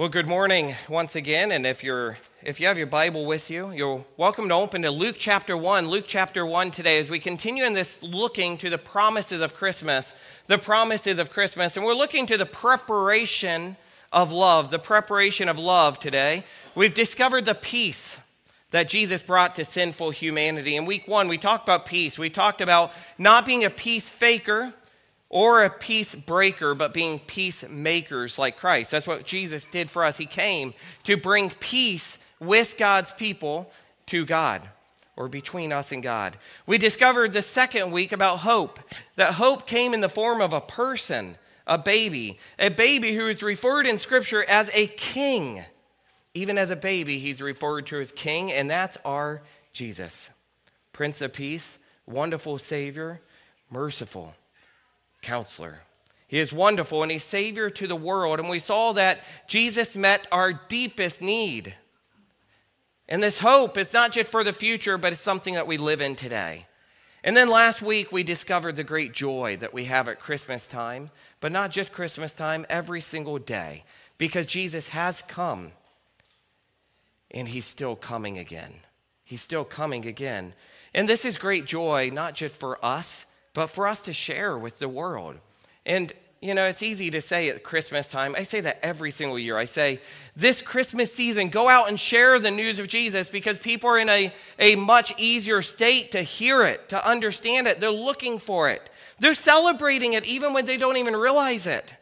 Well, good morning once again, and if you're if you have your Bible with you, you're welcome to open to Luke chapter 1. Luke chapter 1 today as we continue in this looking to the promises of Christmas, the promises of Christmas, and we're looking to the preparation of love, the preparation of love today. We've discovered the peace that Jesus brought to sinful humanity. In week 1, we talked about peace. We talked about not being a peace faker, or a peace breaker, but being peacemakers like Christ. That's what Jesus did for us. He came to bring peace with God's people to God or between us and God. We discovered the second week about hope, that hope came in the form of a person, a baby, a baby who is referred in Scripture as a king. Even as a baby, he's referred to as king, and that's our Jesus. Prince of Peace, wonderful Savior, merciful counselor. He is wonderful and he's Savior to the world. And we saw that Jesus met our deepest need. And this hope, it's not just for the future, but it's something that we live in today. And then last week, we discovered the great joy that we have at Christmas time, but not just Christmas time, every single day, because Jesus has come and he's still coming again. He's still coming again. And this is great joy, not just for us, but for us to share with the world. And, you know, it's easy to say at Christmas time. I say that every single year. I say, this Christmas season, go out and share the news of Jesus because people are in a, a much easier state to hear it, to understand it. They're looking for it. They're celebrating it even when they don't even realize it.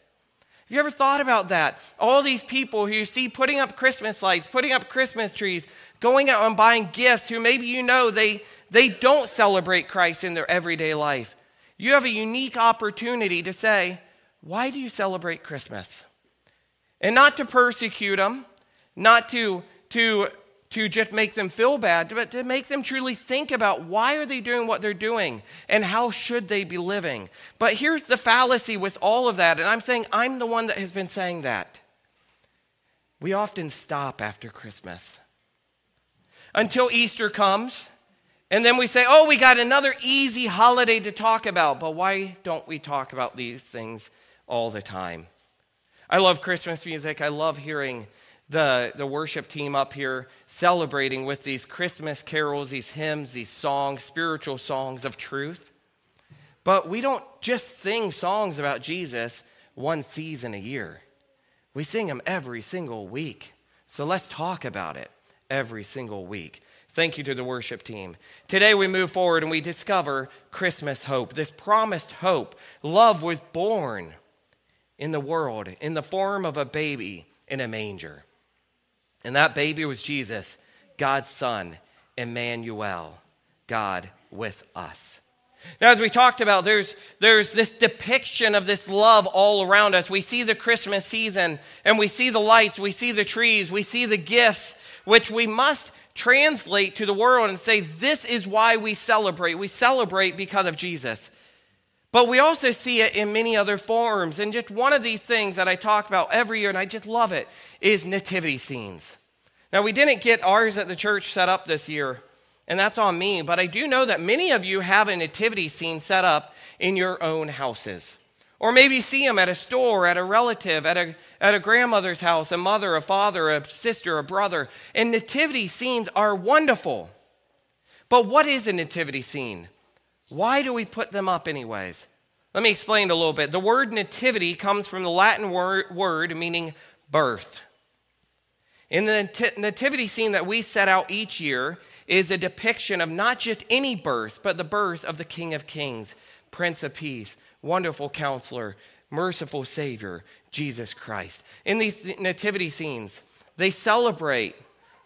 Have you ever thought about that? All these people who you see putting up Christmas lights, putting up Christmas trees, going out and buying gifts, who maybe you know they, they don't celebrate Christ in their everyday life. You have a unique opportunity to say, Why do you celebrate Christmas? And not to persecute them, not to, to, to just make them feel bad, but to make them truly think about why are they doing what they're doing and how should they be living. But here's the fallacy with all of that, and I'm saying I'm the one that has been saying that. We often stop after Christmas until Easter comes and then we say, oh, we got another easy holiday to talk about. But why don't we talk about these things all the time? I love Christmas music. I love hearing the, the worship team up here celebrating with these Christmas carols, these hymns, these songs, spiritual songs of truth. But we don't just sing songs about Jesus one season a year, we sing them every single week. So let's talk about it every single week. Thank you to the worship team. Today we move forward and we discover Christmas hope, this promised hope. Love was born in the world in the form of a baby in a manger. And that baby was Jesus, God's Son, Emmanuel, God with us. Now, as we talked about, there's, there's this depiction of this love all around us. We see the Christmas season and we see the lights, we see the trees, we see the gifts, which we must translate to the world and say, This is why we celebrate. We celebrate because of Jesus. But we also see it in many other forms. And just one of these things that I talk about every year, and I just love it, is nativity scenes. Now, we didn't get ours at the church set up this year, and that's on me, but I do know that many of you have a nativity scene set up in your own houses. Or maybe see them at a store, at a relative, at a, at a grandmother's house, a mother, a father, a sister, a brother. And nativity scenes are wonderful. But what is a nativity scene? Why do we put them up, anyways? Let me explain a little bit. The word nativity comes from the Latin word, word meaning birth. In the nativity scene that we set out each year is a depiction of not just any birth, but the birth of the King of Kings, Prince of Peace, Wonderful Counselor, Merciful Savior, Jesus Christ. In these nativity scenes, they celebrate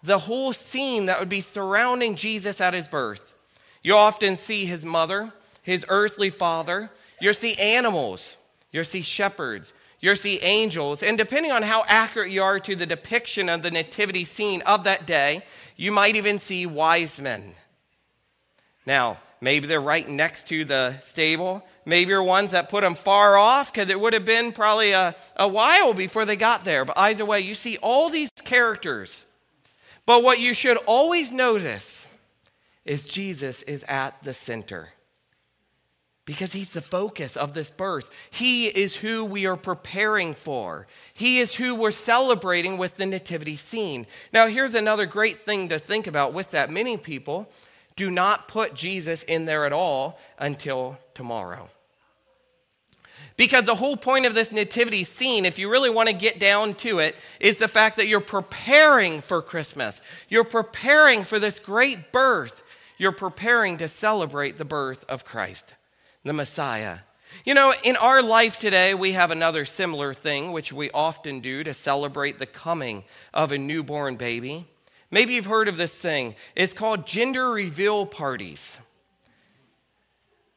the whole scene that would be surrounding Jesus at his birth. You often see his mother, his earthly father, you'll see animals, you'll see shepherds, you'll see angels, and depending on how accurate you are to the depiction of the nativity scene of that day, you might even see wise men. Now, Maybe they're right next to the stable. Maybe you're ones that put them far off because it would have been probably a, a while before they got there. But either way, you see all these characters. But what you should always notice is Jesus is at the center. because he's the focus of this birth. He is who we are preparing for. He is who we're celebrating with the nativity scene. Now, here's another great thing to think about with that. Many people do not put Jesus in there at all until tomorrow. Because the whole point of this nativity scene, if you really want to get down to it, is the fact that you're preparing for Christmas. You're preparing for this great birth. You're preparing to celebrate the birth of Christ the Messiah. You know, in our life today, we have another similar thing, which we often do to celebrate the coming of a newborn baby. Maybe you've heard of this thing. It's called gender reveal parties.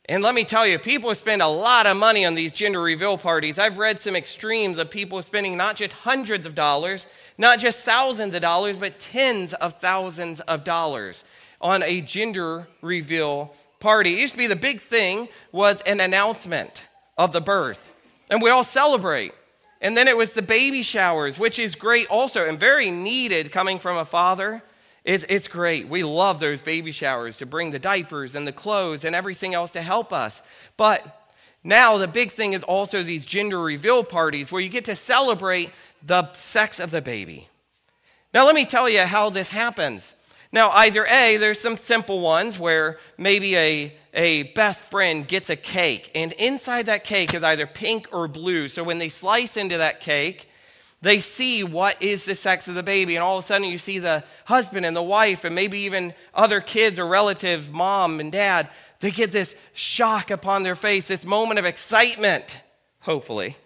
And let me tell you, people spend a lot of money on these gender reveal parties. I've read some extremes of people spending not just hundreds of dollars, not just thousands of dollars, but tens of thousands of dollars on a gender reveal party. It used to be the big thing was an announcement of the birth. And we all celebrate. And then it was the baby showers, which is great also and very needed coming from a father. It's, it's great. We love those baby showers to bring the diapers and the clothes and everything else to help us. But now the big thing is also these gender reveal parties where you get to celebrate the sex of the baby. Now, let me tell you how this happens. Now, either A, there's some simple ones where maybe a, a best friend gets a cake, and inside that cake is either pink or blue. So when they slice into that cake, they see what is the sex of the baby, and all of a sudden you see the husband and the wife, and maybe even other kids or relatives, mom and dad, they get this shock upon their face, this moment of excitement, hopefully,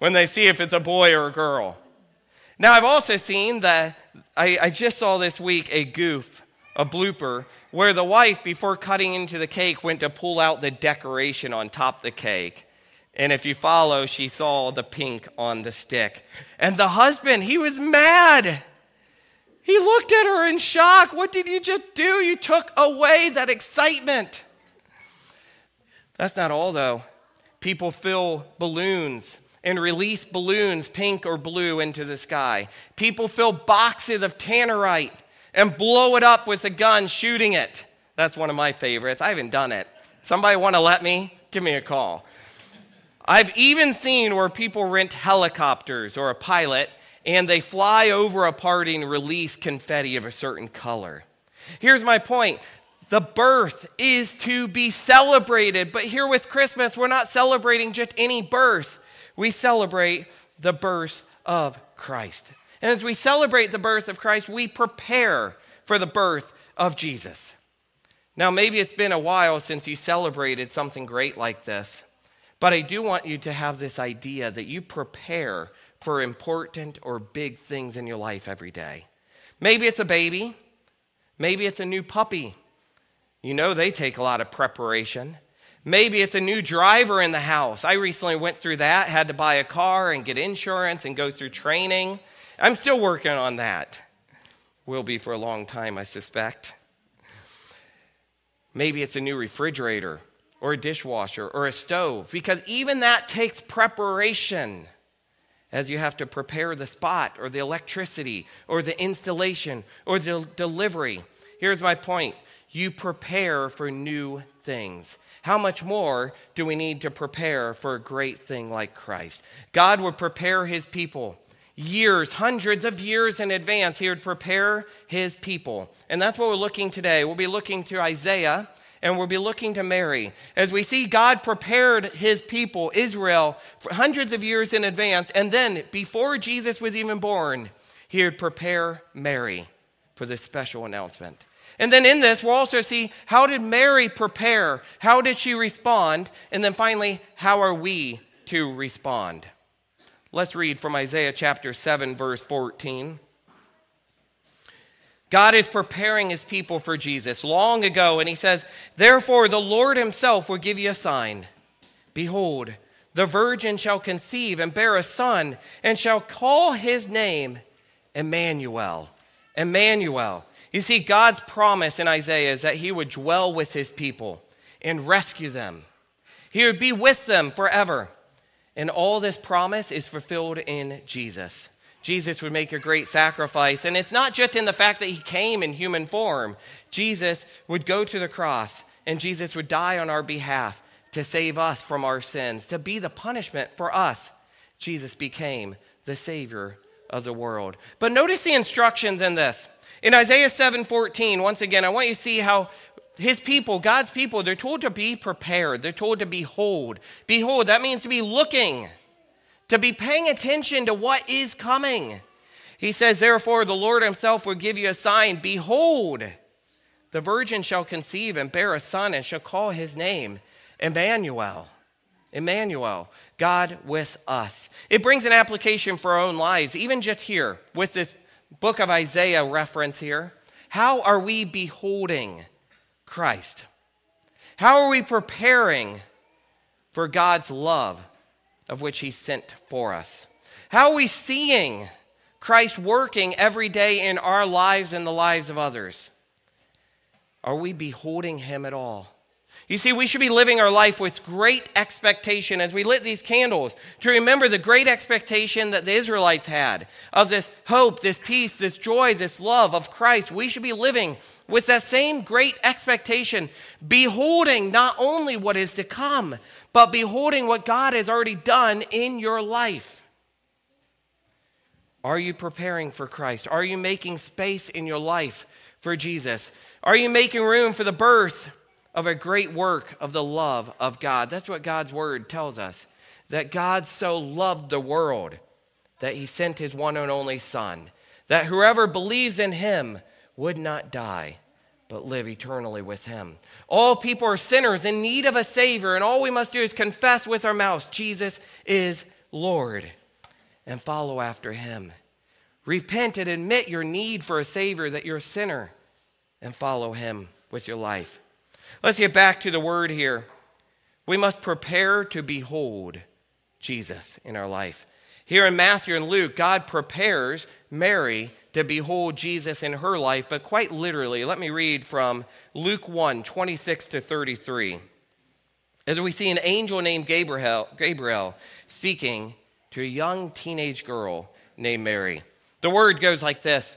when they see if it's a boy or a girl. Now, I've also seen that, I, I just saw this week a goof, a blooper, where the wife, before cutting into the cake, went to pull out the decoration on top of the cake. And if you follow, she saw the pink on the stick. And the husband, he was mad. He looked at her in shock. What did you just do? You took away that excitement. That's not all, though. People fill balloons and release balloons, pink or blue, into the sky. People fill boxes of tannerite and blow it up with a gun, shooting it. That's one of my favorites. I haven't done it. Somebody want to let me? Give me a call. I've even seen where people rent helicopters or a pilot and they fly over a party and release confetti of a certain color. Here's my point the birth is to be celebrated, but here with Christmas, we're not celebrating just any birth we celebrate the birth of Christ. And as we celebrate the birth of Christ, we prepare for the birth of Jesus. Now, maybe it's been a while since you celebrated something great like this, but I do want you to have this idea that you prepare for important or big things in your life every day. Maybe it's a baby, maybe it's a new puppy. You know, they take a lot of preparation. Maybe it's a new driver in the house. I recently went through that, had to buy a car and get insurance and go through training. I'm still working on that. Will be for a long time, I suspect. Maybe it's a new refrigerator or a dishwasher or a stove, because even that takes preparation as you have to prepare the spot or the electricity or the installation or the delivery. Here's my point you prepare for new things. How much more do we need to prepare for a great thing like Christ? God would prepare his people years, hundreds of years in advance. He would prepare his people. And that's what we're looking today. We'll be looking to Isaiah and we'll be looking to Mary. As we see, God prepared his people, Israel, for hundreds of years in advance. And then, before Jesus was even born, he would prepare Mary for this special announcement. And then in this, we'll also see how did Mary prepare? How did she respond? And then finally, how are we to respond? Let's read from Isaiah chapter 7, verse 14. God is preparing his people for Jesus long ago, and he says, Therefore, the Lord himself will give you a sign. Behold, the virgin shall conceive and bear a son, and shall call his name Emmanuel. Emmanuel. You see, God's promise in Isaiah is that he would dwell with his people and rescue them. He would be with them forever. And all this promise is fulfilled in Jesus. Jesus would make a great sacrifice. And it's not just in the fact that he came in human form, Jesus would go to the cross and Jesus would die on our behalf to save us from our sins, to be the punishment for us. Jesus became the Savior of the world. But notice the instructions in this. In Isaiah 7:14, once again, I want you to see how his people, God's people, they're told to be prepared. They're told to behold. Behold, that means to be looking, to be paying attention to what is coming. He says, Therefore, the Lord himself will give you a sign. Behold, the virgin shall conceive and bear a son and shall call his name Emmanuel. Emmanuel, God with us. It brings an application for our own lives, even just here with this book of Isaiah reference here. How are we beholding Christ? How are we preparing for God's love of which He sent for us? How are we seeing Christ working every day in our lives and the lives of others? Are we beholding Him at all? You see, we should be living our life with great expectation as we lit these candles to remember the great expectation that the Israelites had of this hope, this peace, this joy, this love of Christ. We should be living with that same great expectation, beholding not only what is to come, but beholding what God has already done in your life. Are you preparing for Christ? Are you making space in your life for Jesus? Are you making room for the birth of a great work of the love of God. That's what God's word tells us. That God so loved the world that he sent his one and only Son, that whoever believes in him would not die, but live eternally with him. All people are sinners in need of a Savior, and all we must do is confess with our mouths Jesus is Lord and follow after him. Repent and admit your need for a Savior, that you're a sinner, and follow him with your life. Let's get back to the word here. We must prepare to behold Jesus in our life. Here in Matthew and Luke, God prepares Mary to behold Jesus in her life, but quite literally, let me read from Luke 1 26 to 33. As we see an angel named Gabriel, Gabriel speaking to a young teenage girl named Mary. The word goes like this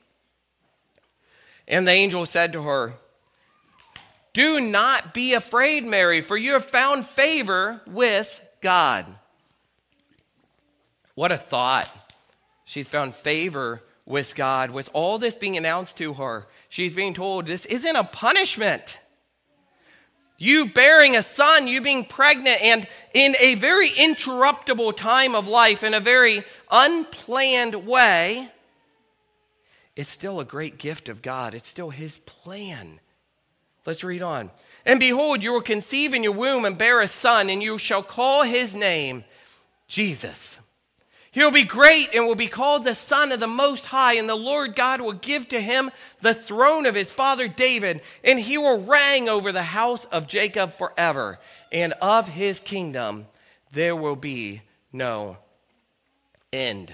And the angel said to her, Do not be afraid, Mary, for you have found favor with God. What a thought. She's found favor with God. With all this being announced to her, she's being told this isn't a punishment. You bearing a son, you being pregnant, and in a very interruptible time of life, in a very unplanned way, it's still a great gift of God. It's still His plan. Let's read on. And behold, you will conceive in your womb and bear a son, and you shall call his name Jesus. He will be great and will be called the Son of the Most High, and the Lord God will give to him the throne of his father David, and he will reign over the house of Jacob forever, and of his kingdom there will be no end.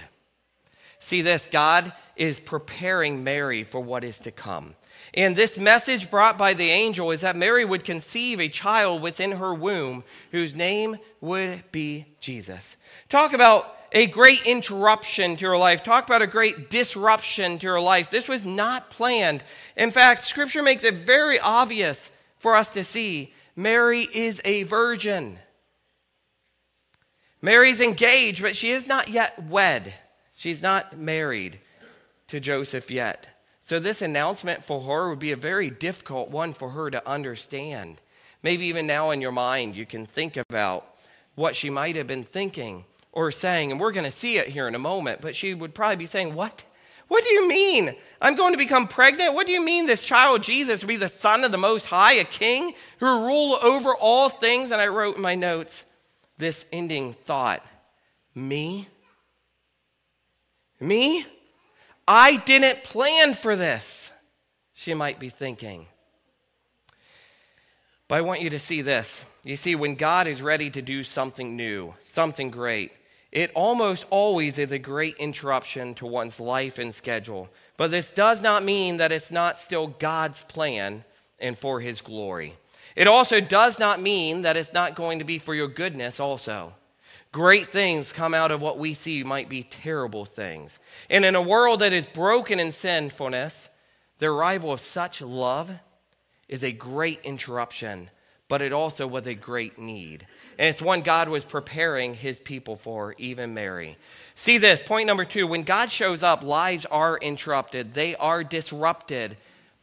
See this, God is preparing Mary for what is to come. And this message brought by the angel is that Mary would conceive a child within her womb whose name would be Jesus. Talk about a great interruption to her life. Talk about a great disruption to her life. This was not planned. In fact, scripture makes it very obvious for us to see Mary is a virgin. Mary's engaged, but she is not yet wed. She's not married to Joseph yet. So, this announcement for her would be a very difficult one for her to understand. Maybe even now in your mind, you can think about what she might have been thinking or saying, and we're going to see it here in a moment, but she would probably be saying, What? What do you mean? I'm going to become pregnant? What do you mean this child Jesus will be the Son of the Most High, a king who rule over all things? And I wrote in my notes this ending thought Me? Me? I didn't plan for this, she might be thinking. But I want you to see this. You see, when God is ready to do something new, something great, it almost always is a great interruption to one's life and schedule. But this does not mean that it's not still God's plan and for His glory. It also does not mean that it's not going to be for your goodness, also. Great things come out of what we see might be terrible things. And in a world that is broken in sinfulness, the arrival of such love is a great interruption, but it also was a great need. And it's one God was preparing his people for, even Mary. See this, point number two when God shows up, lives are interrupted, they are disrupted,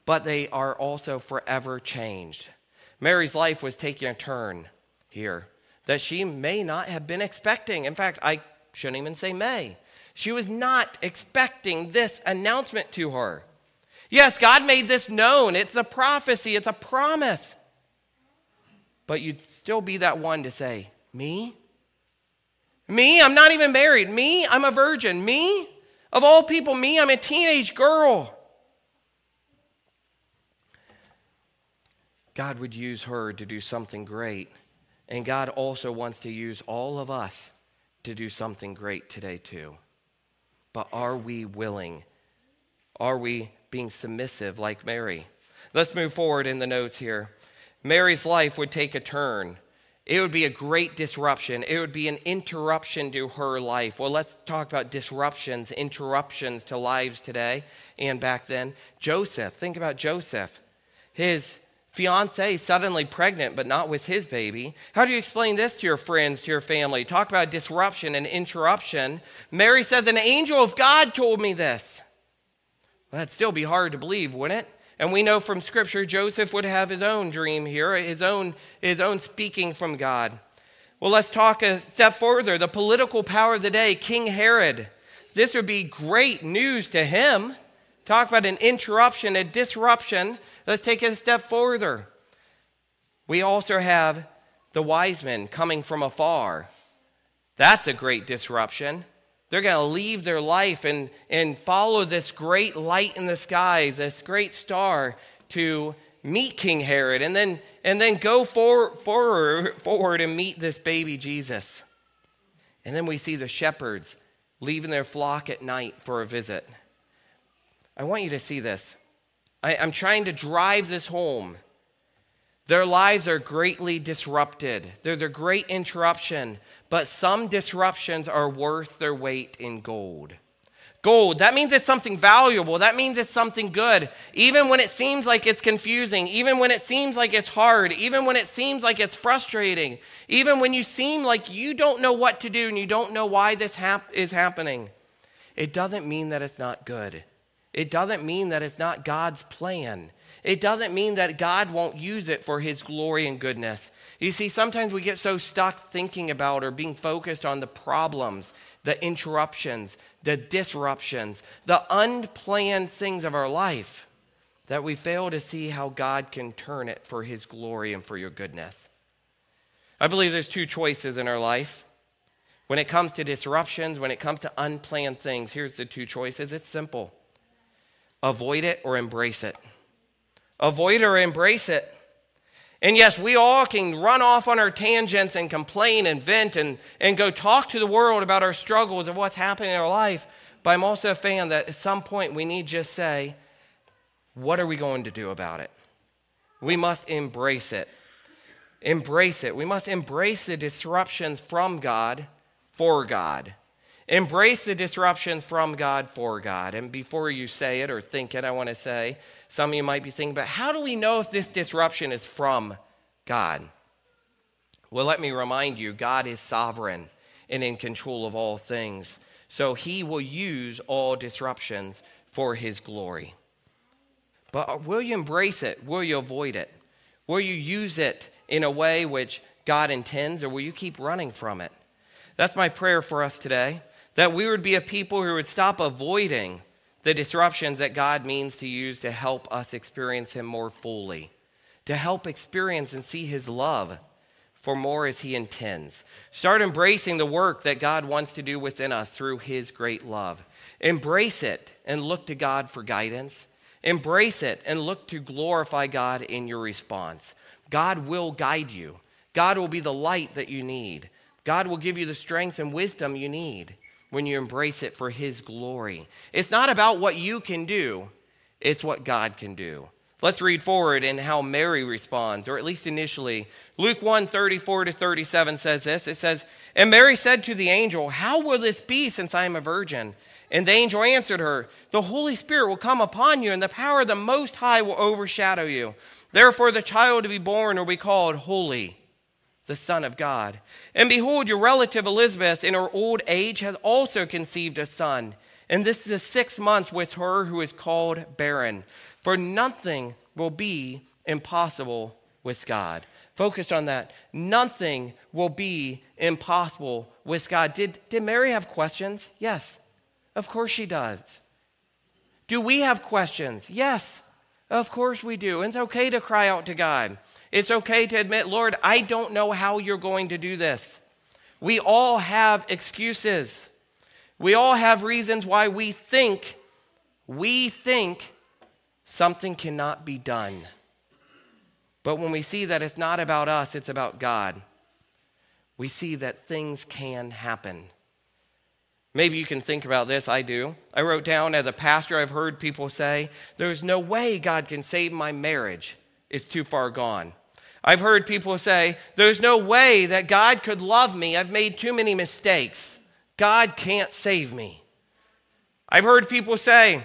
but they are also forever changed. Mary's life was taking a turn here that she may not have been expecting. In fact, I shouldn't even say may. She was not expecting this announcement to her. Yes, God made this known. It's a prophecy, it's a promise. But you'd still be that one to say, Me? Me? I'm not even married. Me? I'm a virgin. Me? Of all people, me? I'm a teenage girl. God would use her to do something great. And God also wants to use all of us to do something great today, too. But are we willing? Are we being submissive like Mary. Let's move forward in the notes here. Mary's life would take a turn. It would be a great disruption. It would be an interruption to her life. Well, let's talk about disruptions, interruptions to lives today and back then. Joseph, think about Joseph. His fiancee suddenly pregnant, but not with his baby. How do you explain this to your friends, to your family? Talk about disruption and interruption. Mary says, An angel of God told me this. Well, that'd still be hard to believe, wouldn't it? And we know from Scripture Joseph would have his own dream here, his own, his own speaking from God. Well, let's talk a step further. The political power of the day, King Herod. This would be great news to him. Talk about an interruption, a disruption. Let's take it a step further. We also have the wise men coming from afar. That's a great disruption. They're going to leave their life and, and follow this great light in the sky, this great star, to meet King Herod and then, and then go for, forward, forward and meet this baby Jesus. And then we see the shepherds leaving their flock at night for a visit. I want you to see this. I, I'm trying to drive this home. Their lives are greatly disrupted. There's a great interruption, but some disruptions are worth their weight in gold. Gold, that means it's something valuable. That means it's something good. Even when it seems like it's confusing, even when it seems like it's hard, even when it seems like it's frustrating, even when you seem like you don't know what to do and you don't know why this hap- is happening, it doesn't mean that it's not good. It doesn't mean that it's not God's plan. It doesn't mean that God won't use it for his glory and goodness. You see, sometimes we get so stuck thinking about or being focused on the problems, the interruptions, the disruptions, the unplanned things of our life that we fail to see how God can turn it for his glory and for your goodness. I believe there's two choices in our life. When it comes to disruptions, when it comes to unplanned things, here's the two choices. It's simple avoid it or embrace it. Avoid or embrace it. And yes, we all can run off on our tangents and complain and vent and, and go talk to the world about our struggles of what's happening in our life. But I'm also a fan that at some point we need just say, what are we going to do about it? We must embrace it. Embrace it. We must embrace the disruptions from God for God. Embrace the disruptions from God for God. And before you say it or think it, I want to say some of you might be thinking, but how do we know if this disruption is from God? Well, let me remind you God is sovereign and in control of all things. So he will use all disruptions for his glory. But will you embrace it? Will you avoid it? Will you use it in a way which God intends, or will you keep running from it? That's my prayer for us today that we would be a people who would stop avoiding the disruptions that God means to use to help us experience Him more fully, to help experience and see His love for more as He intends. Start embracing the work that God wants to do within us through His great love. Embrace it and look to God for guidance. Embrace it and look to glorify God in your response. God will guide you, God will be the light that you need. God will give you the strength and wisdom you need when you embrace it for His glory. It's not about what you can do, it's what God can do. Let's read forward in how Mary responds, or at least initially. Luke 1 34 to 37 says this. It says, And Mary said to the angel, How will this be since I am a virgin? And the angel answered her, The Holy Spirit will come upon you, and the power of the Most High will overshadow you. Therefore, the child to be born will be called Holy, the Son of God. And behold, your relative Elizabeth, in her old age, has also conceived a son. And this is the sixth month with her who is called barren. For nothing will be impossible with God. Focus on that. Nothing will be impossible with God. Did, did Mary have questions? Yes. Of course she does. Do we have questions? Yes, of course we do. And it's okay to cry out to God. It's okay to admit, Lord, I don't know how you're going to do this. We all have excuses. We all have reasons why we think, we think something cannot be done. But when we see that it's not about us, it's about God, we see that things can happen. Maybe you can think about this. I do. I wrote down as a pastor, I've heard people say, There's no way God can save my marriage. It's too far gone. I've heard people say, There's no way that God could love me. I've made too many mistakes. God can't save me. I've heard people say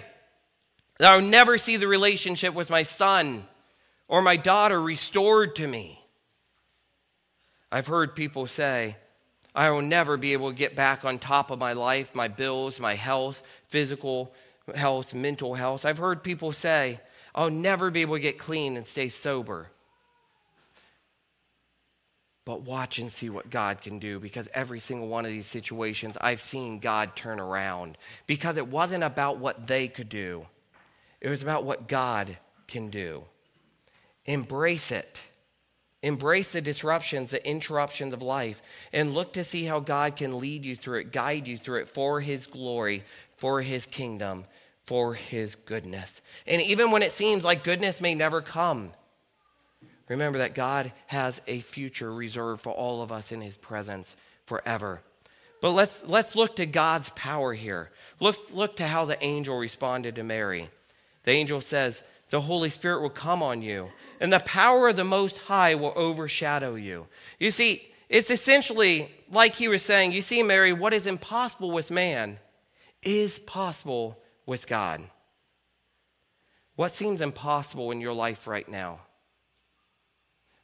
that I'll never see the relationship with my son or my daughter restored to me. I've heard people say, I will never be able to get back on top of my life, my bills, my health, physical health, mental health. I've heard people say, I'll never be able to get clean and stay sober. But watch and see what God can do because every single one of these situations I've seen God turn around because it wasn't about what they could do, it was about what God can do. Embrace it. Embrace the disruptions, the interruptions of life, and look to see how God can lead you through it, guide you through it for His glory, for His kingdom, for His goodness. And even when it seems like goodness may never come, remember that God has a future reserved for all of us in His presence forever. But let's, let's look to God's power here. Look, look to how the angel responded to Mary. The angel says, the Holy Spirit will come on you, and the power of the Most High will overshadow you. You see, it's essentially like he was saying, you see, Mary, what is impossible with man is possible with God. What seems impossible in your life right now?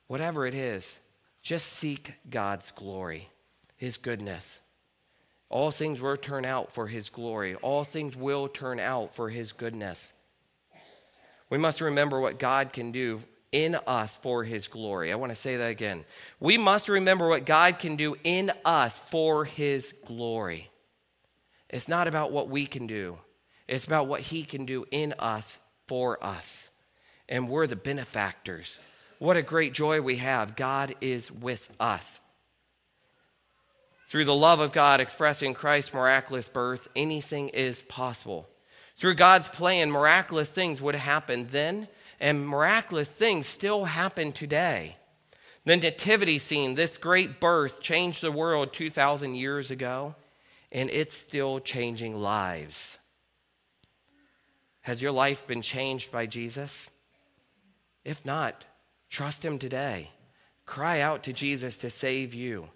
Whatever it is, just seek God's glory, His goodness. All things will turn out for His glory. All things will turn out for His goodness. We must remember what God can do in us for his glory. I want to say that again. We must remember what God can do in us for his glory. It's not about what we can do, it's about what he can do in us for us. And we're the benefactors. What a great joy we have. God is with us. Through the love of God expressed in Christ's miraculous birth, anything is possible. Through God's plan, miraculous things would happen then, and miraculous things still happen today. The nativity scene, this great birth, changed the world 2,000 years ago, and it's still changing lives. Has your life been changed by Jesus? If not, trust Him today. Cry out to Jesus to save you.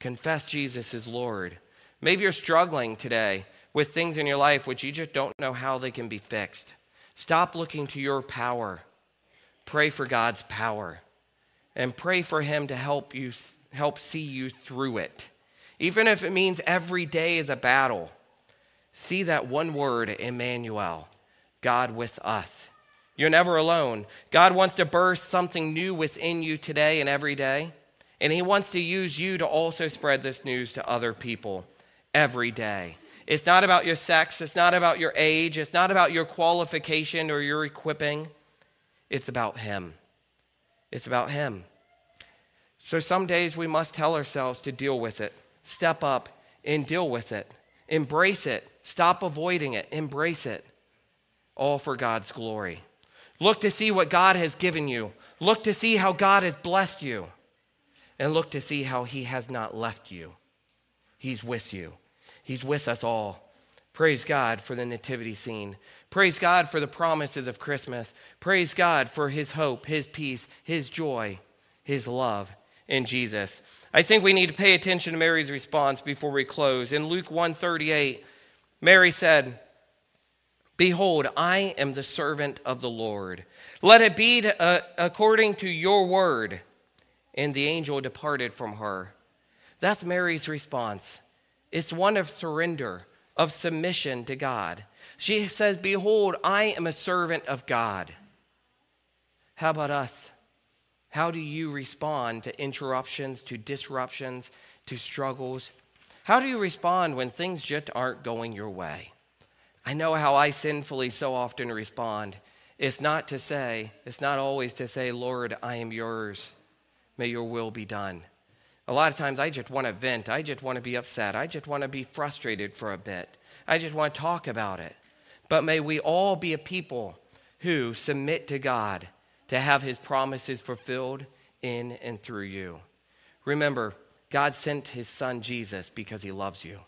Confess Jesus is Lord. Maybe you're struggling today with things in your life which you just don't know how they can be fixed. Stop looking to your power. Pray for God's power and pray for him to help you help see you through it. Even if it means every day is a battle. See that one word, Emmanuel, God with us. You're never alone. God wants to burst something new within you today and every day. And He wants to use you to also spread this news to other people every day. It's not about your sex, it's not about your age, it's not about your qualification or your equipping. It's about Him. It's about Him. So some days we must tell ourselves to deal with it, step up and deal with it, embrace it, stop avoiding it, embrace it. all for God's glory. Look to see what God has given you. Look to see how God has blessed you. And look to see how He has not left you. He's with you, He's with us all. Praise God for the nativity scene. Praise God for the promises of Christmas. Praise God for His hope, His peace, His joy, His love in Jesus. I think we need to pay attention to Mary's response before we close. In Luke 138, Mary said, Behold, I am the servant of the Lord. Let it be to, uh, according to your word. And the angel departed from her. That's Mary's response. It's one of surrender, of submission to God. She says, Behold, I am a servant of God. How about us? How do you respond to interruptions, to disruptions, to struggles? How do you respond when things just aren't going your way? I know how I sinfully so often respond. It's not to say, it's not always to say, Lord, I am yours. May your will be done. A lot of times I just want to vent. I just want to be upset. I just want to be frustrated for a bit. I just want to talk about it. But may we all be a people who submit to God to have his promises fulfilled in and through you. Remember, God sent his son Jesus because he loves you.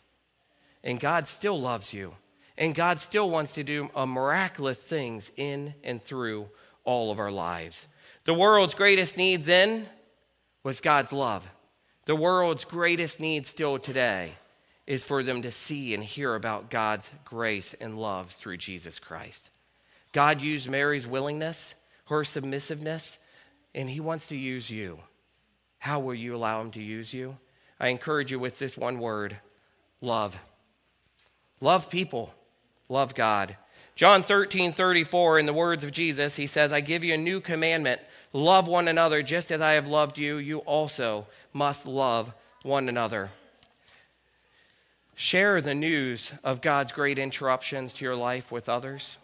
And God still loves you. And God still wants to do uh, miraculous things in and through all of our lives. The world's greatest need then was God's love. The world's greatest need still today is for them to see and hear about God's grace and love through Jesus Christ. God used Mary's willingness, her submissiveness, and He wants to use you. How will you allow Him to use you? I encourage you with this one word love. Love people love God. John 13, 34, in the words of Jesus, he says, I give you a new commandment love one another just as I have loved you. You also must love one another. Share the news of God's great interruptions to your life with others,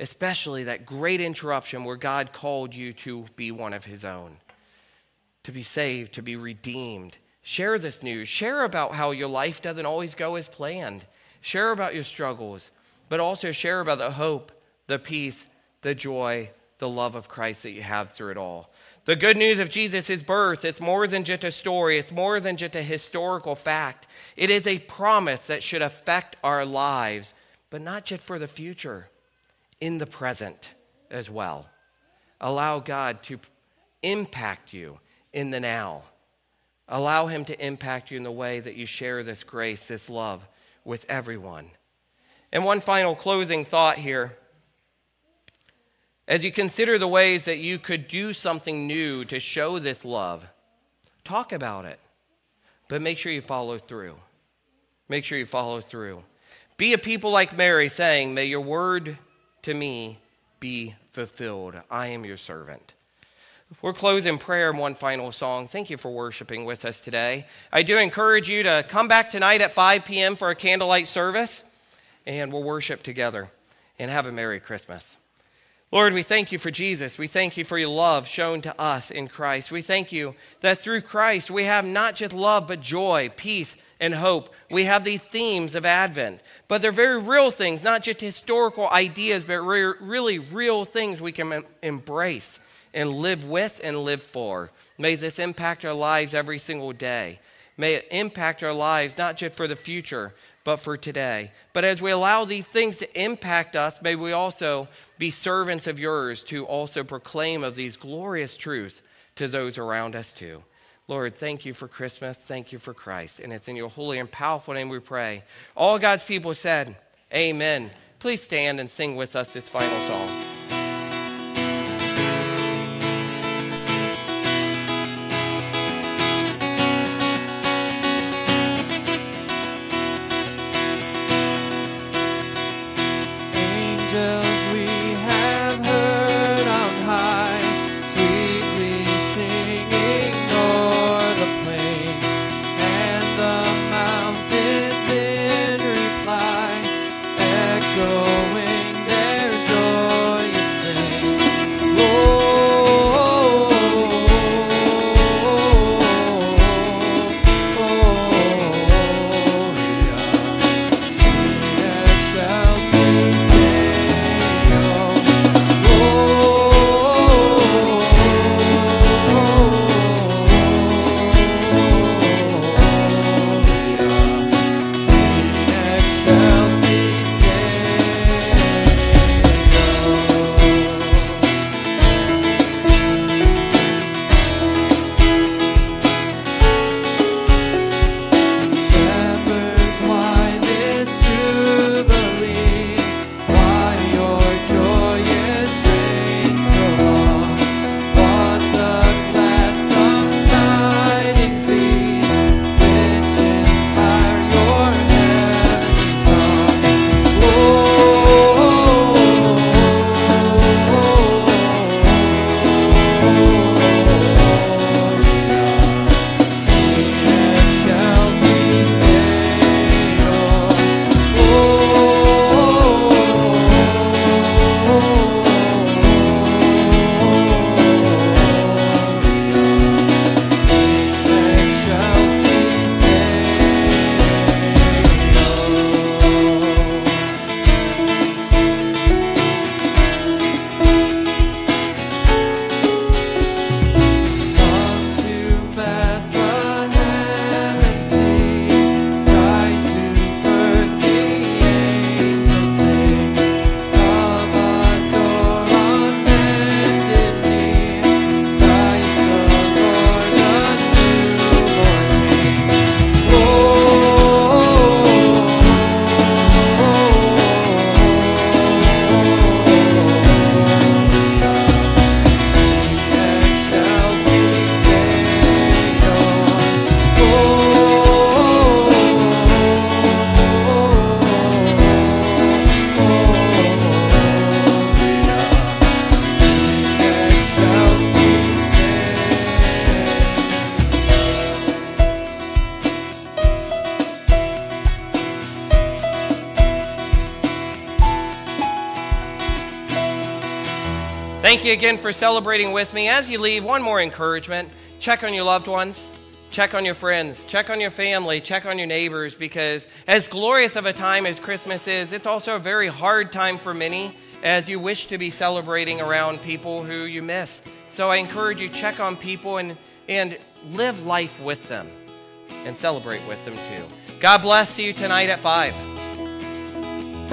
especially that great interruption where God called you to be one of his own, to be saved, to be redeemed. Share this news. Share about how your life doesn't always go as planned. Share about your struggles but also share about the hope, the peace, the joy, the love of Christ that you have through it all. The good news of Jesus' birth, it's more than just a story, it's more than just a historical fact. It is a promise that should affect our lives, but not just for the future, in the present as well. Allow God to impact you in the now. Allow Him to impact you in the way that you share this grace, this love with everyone. And one final closing thought here. As you consider the ways that you could do something new to show this love, talk about it, but make sure you follow through. Make sure you follow through. Be a people like Mary, saying, May your word to me be fulfilled. I am your servant. We're closing in prayer and one final song. Thank you for worshiping with us today. I do encourage you to come back tonight at 5 p.m. for a candlelight service and we'll worship together and have a Merry Christmas. Lord, we thank you for Jesus. We thank you for your love shown to us in Christ. We thank you that through Christ we have not just love, but joy, peace, and hope. We have these themes of Advent, but they're very real things, not just historical ideas, but re- really real things we can embrace and live with and live for. May this impact our lives every single day. May it impact our lives not just for the future, but for today. But as we allow these things to impact us, may we also be servants of yours to also proclaim of these glorious truths to those around us too. Lord, thank you for Christmas. Thank you for Christ. And it's in your holy and powerful name we pray. All God's people said, Amen. Please stand and sing with us this final song. Again for celebrating with me. As you leave, one more encouragement check on your loved ones, check on your friends, check on your family, check on your neighbors, because as glorious of a time as Christmas is, it's also a very hard time for many as you wish to be celebrating around people who you miss. So I encourage you check on people and, and live life with them and celebrate with them too. God bless you tonight at 5.